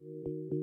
Música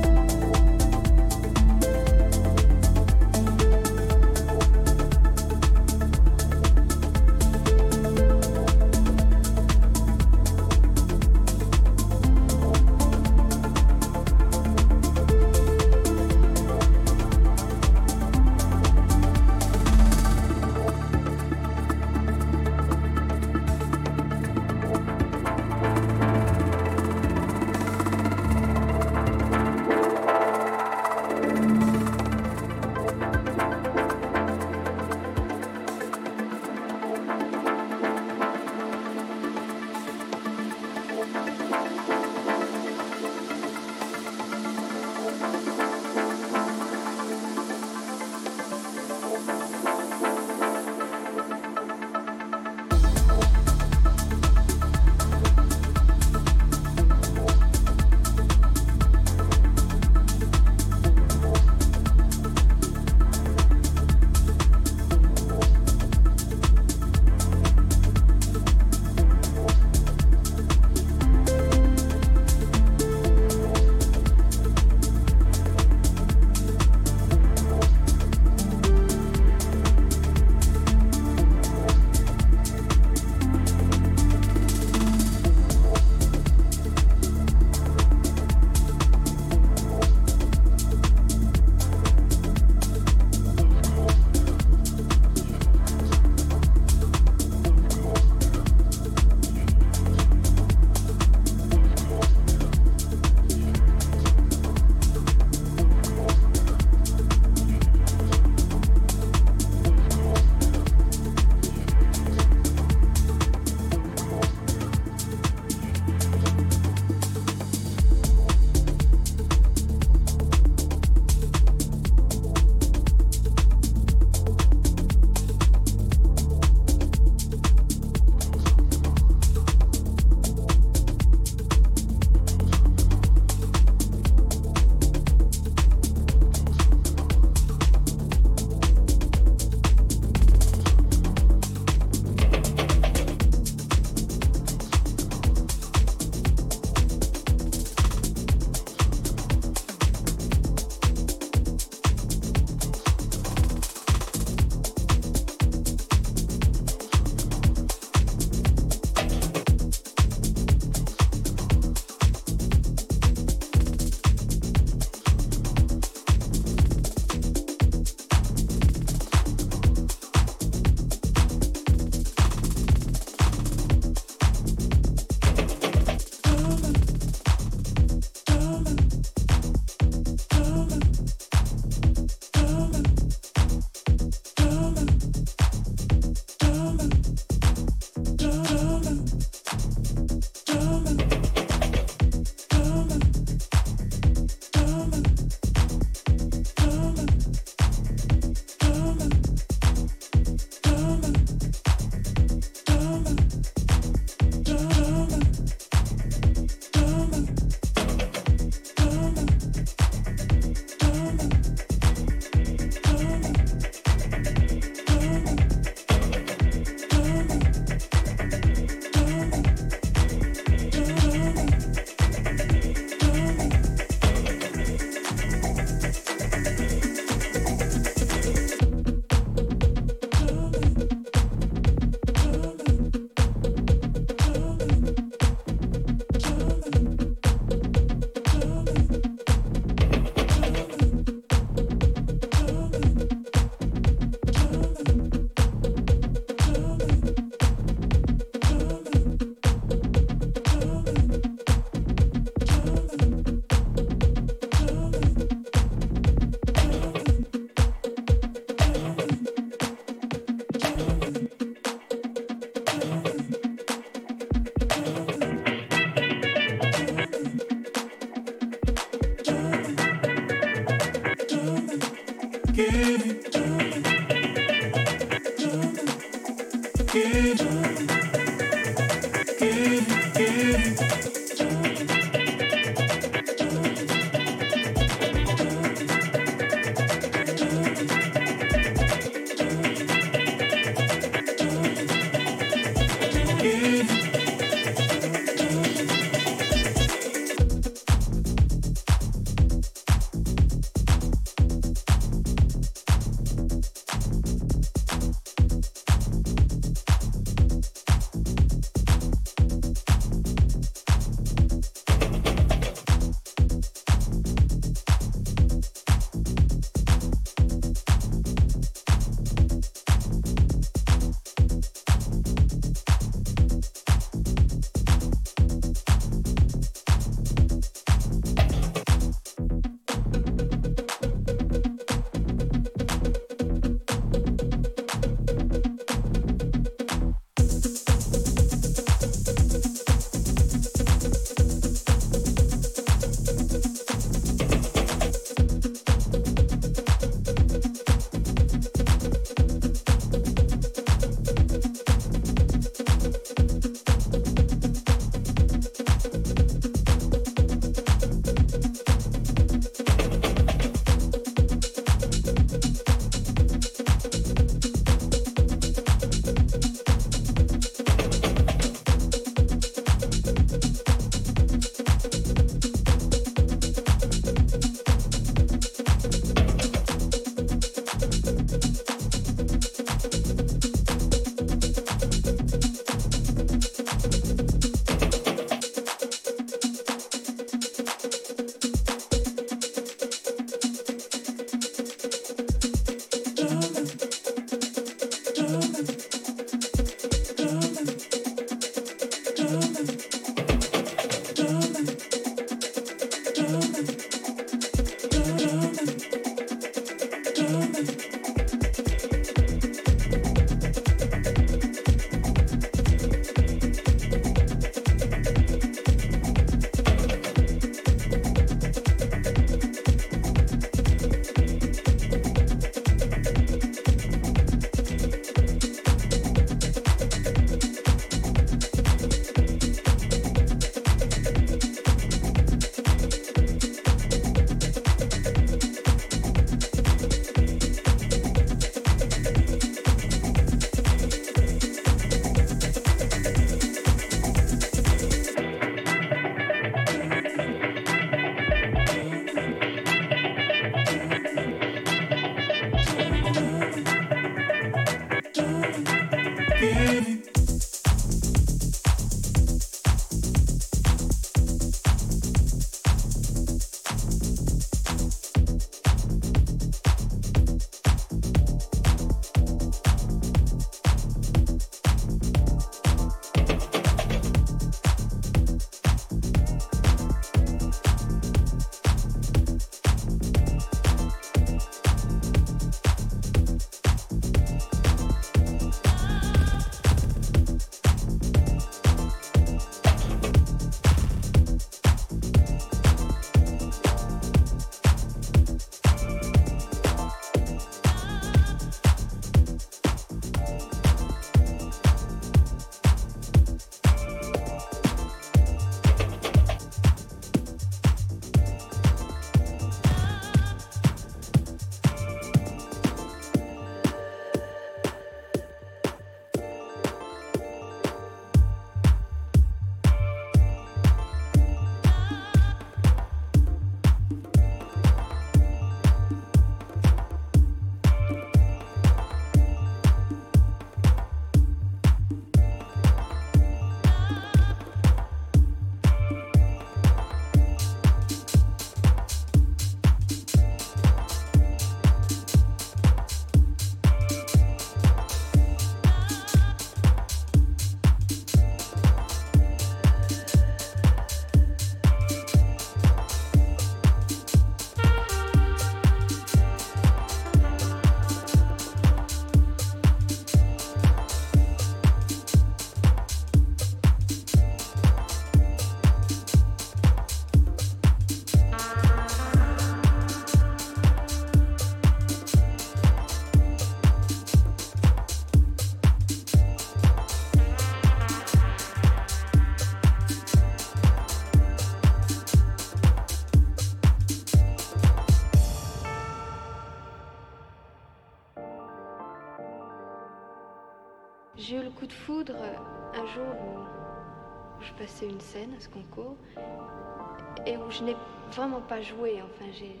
et où je n'ai vraiment pas joué. Enfin, j'ai,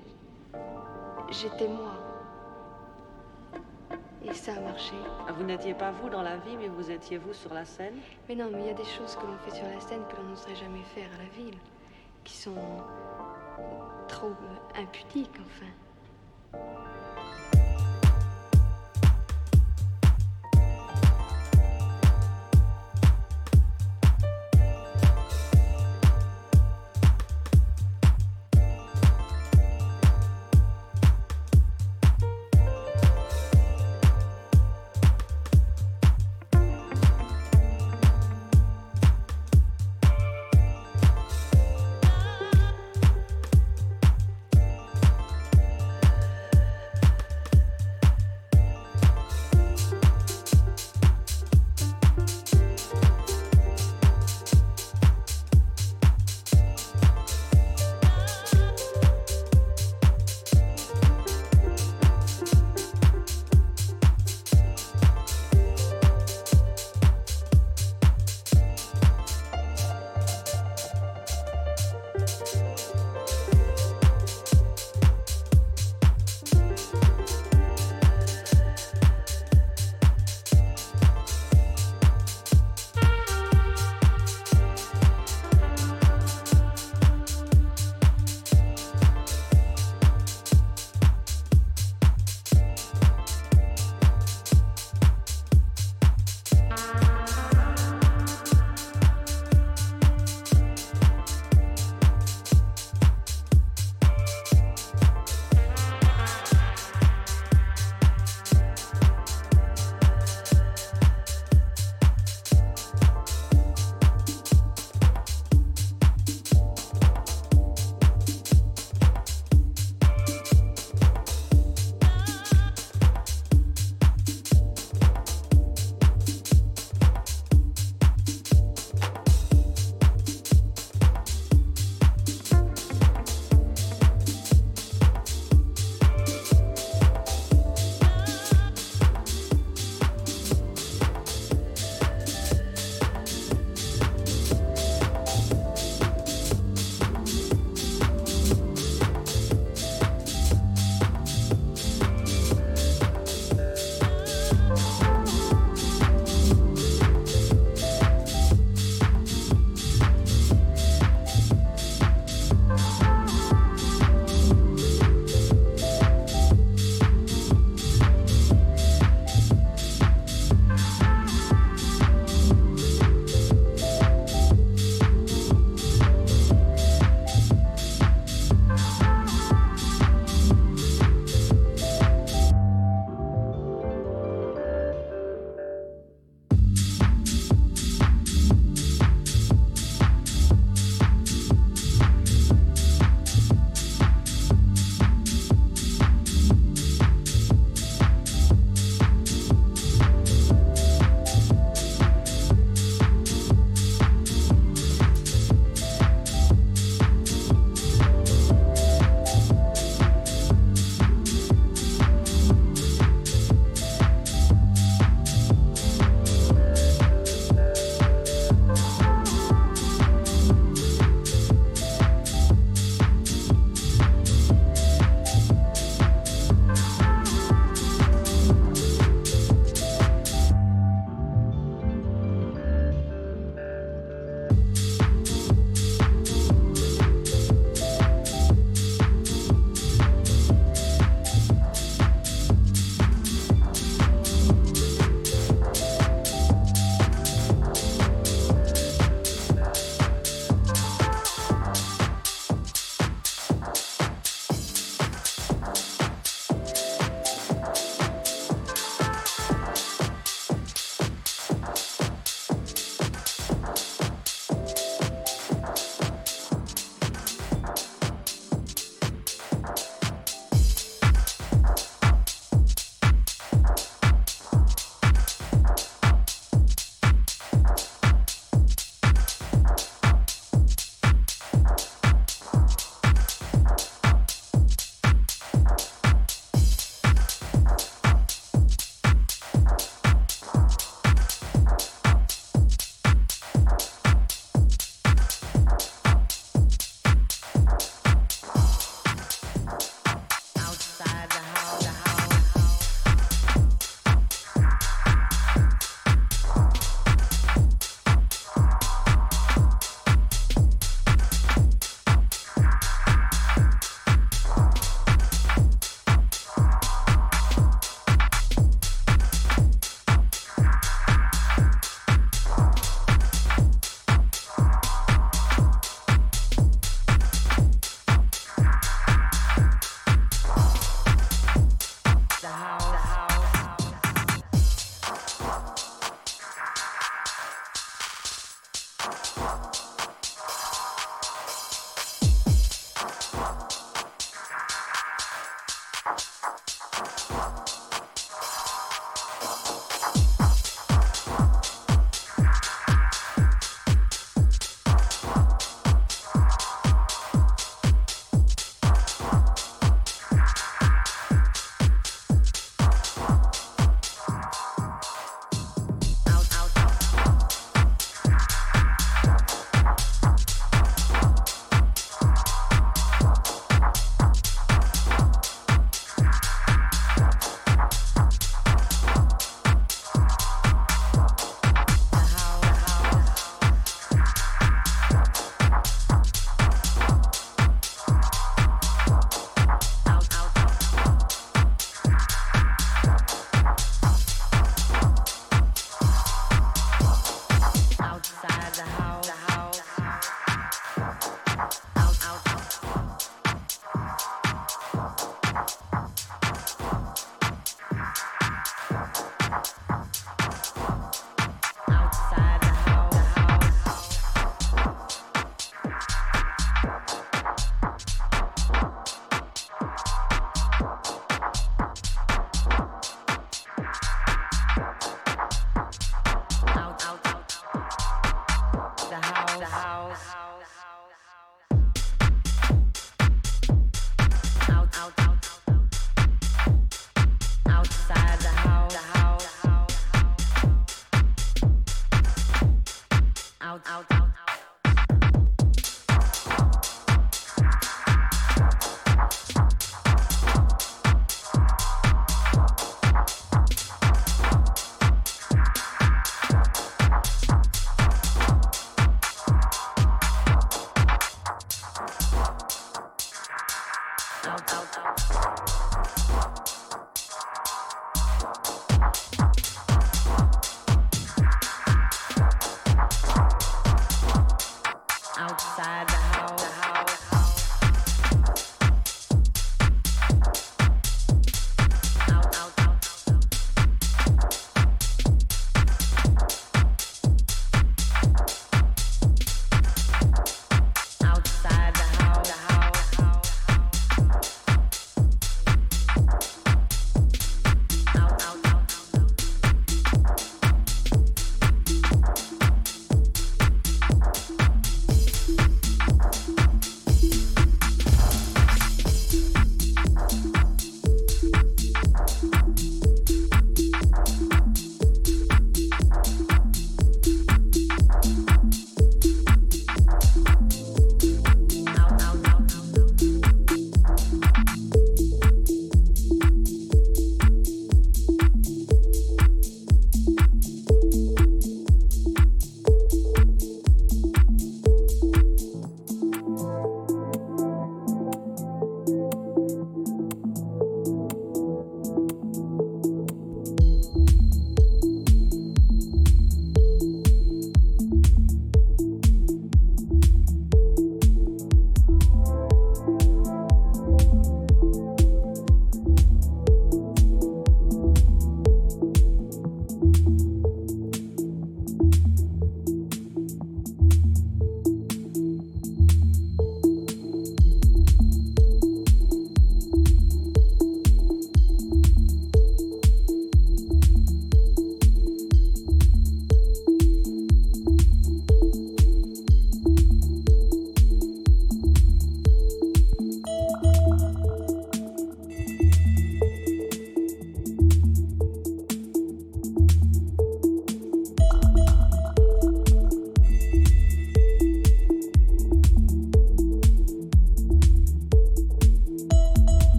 j'étais moi. Et ça a marché. Ah, vous n'étiez pas vous dans la vie, mais vous étiez vous sur la scène? Mais non, mais il y a des choses que l'on fait sur la scène que l'on n'oserait jamais faire à la ville, qui sont trop euh, impudiques, enfin.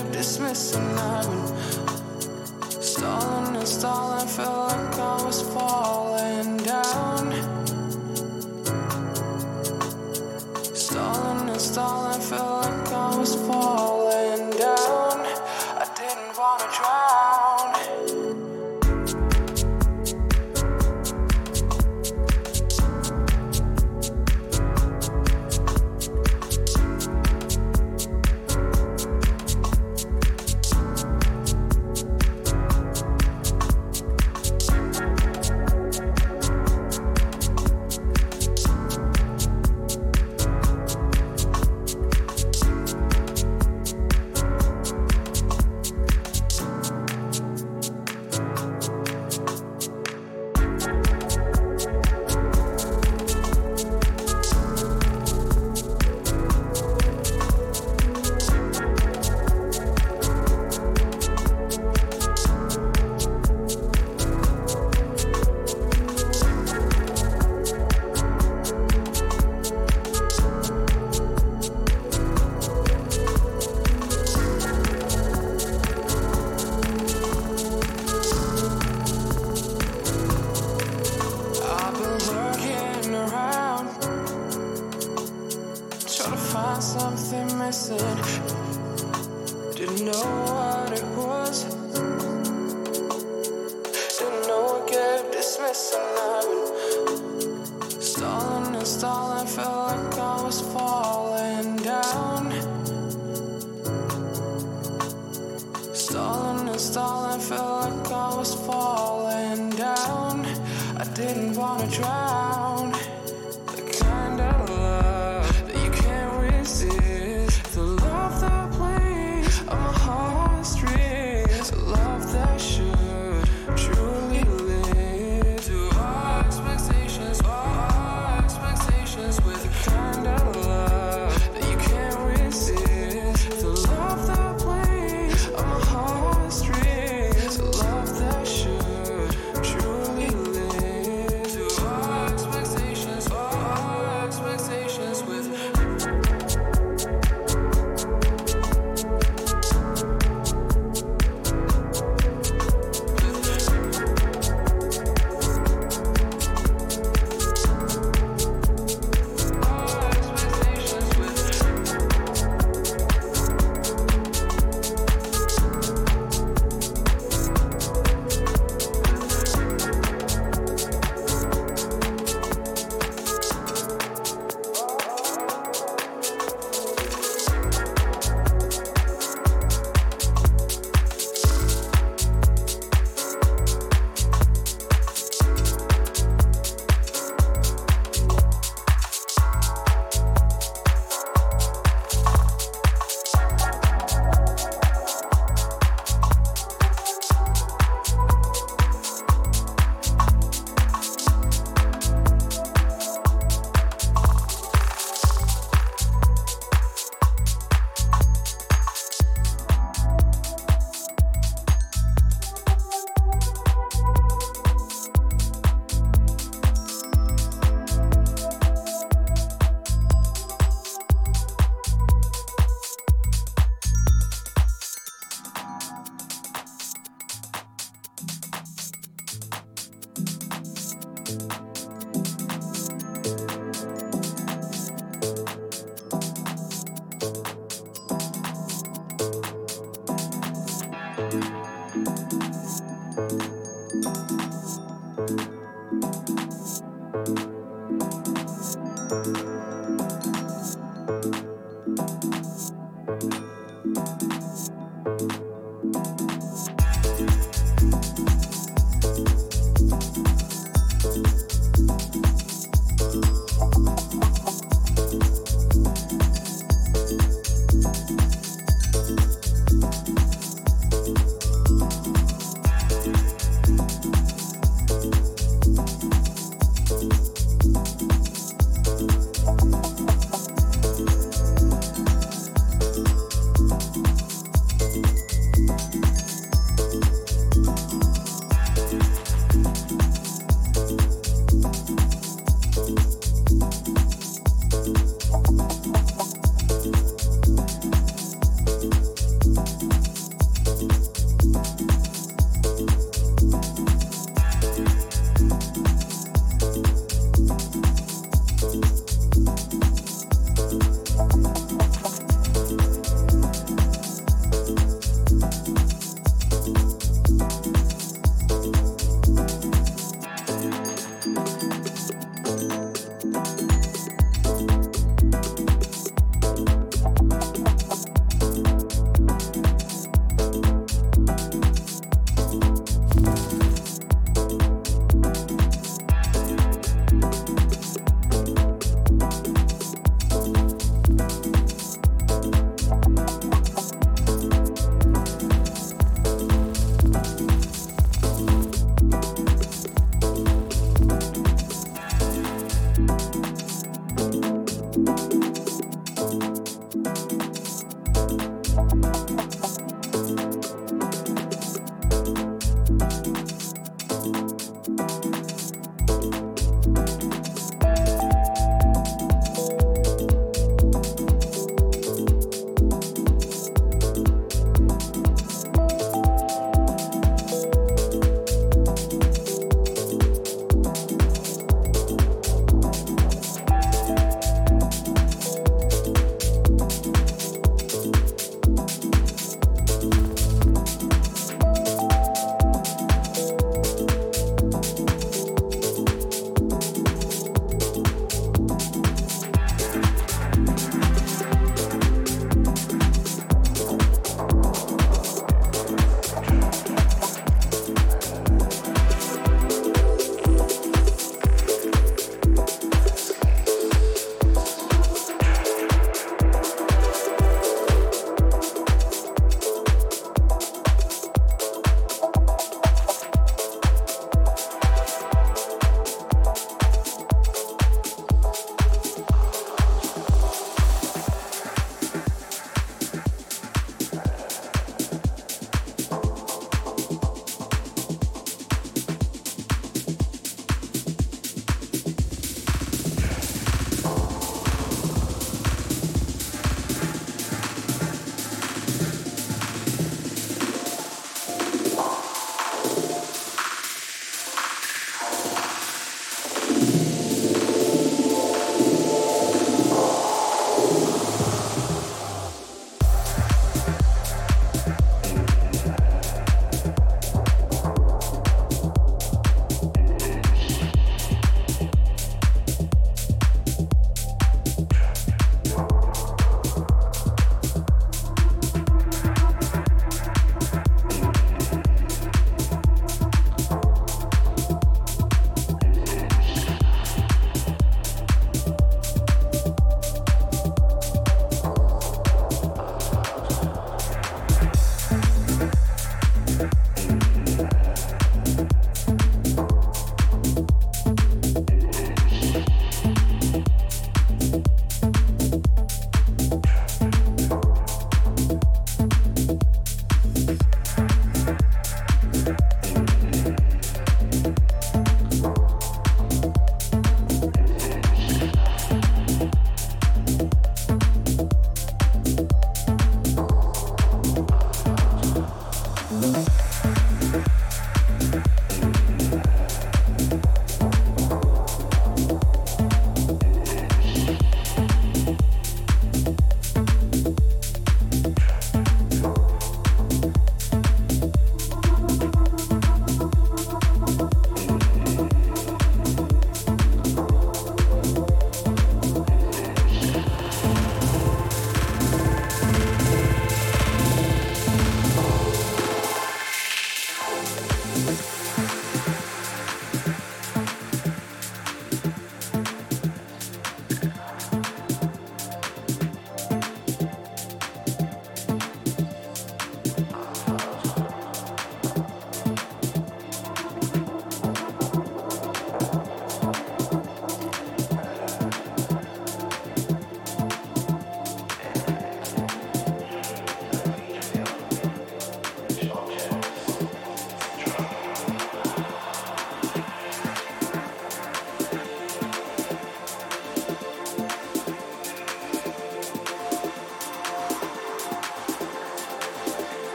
of dismissing I've been stalling and stalling. Felt like I was falling down. Stalling and stalling. Felt like I was falling. was stalling, felt like I was falling down. I didn't wanna drown.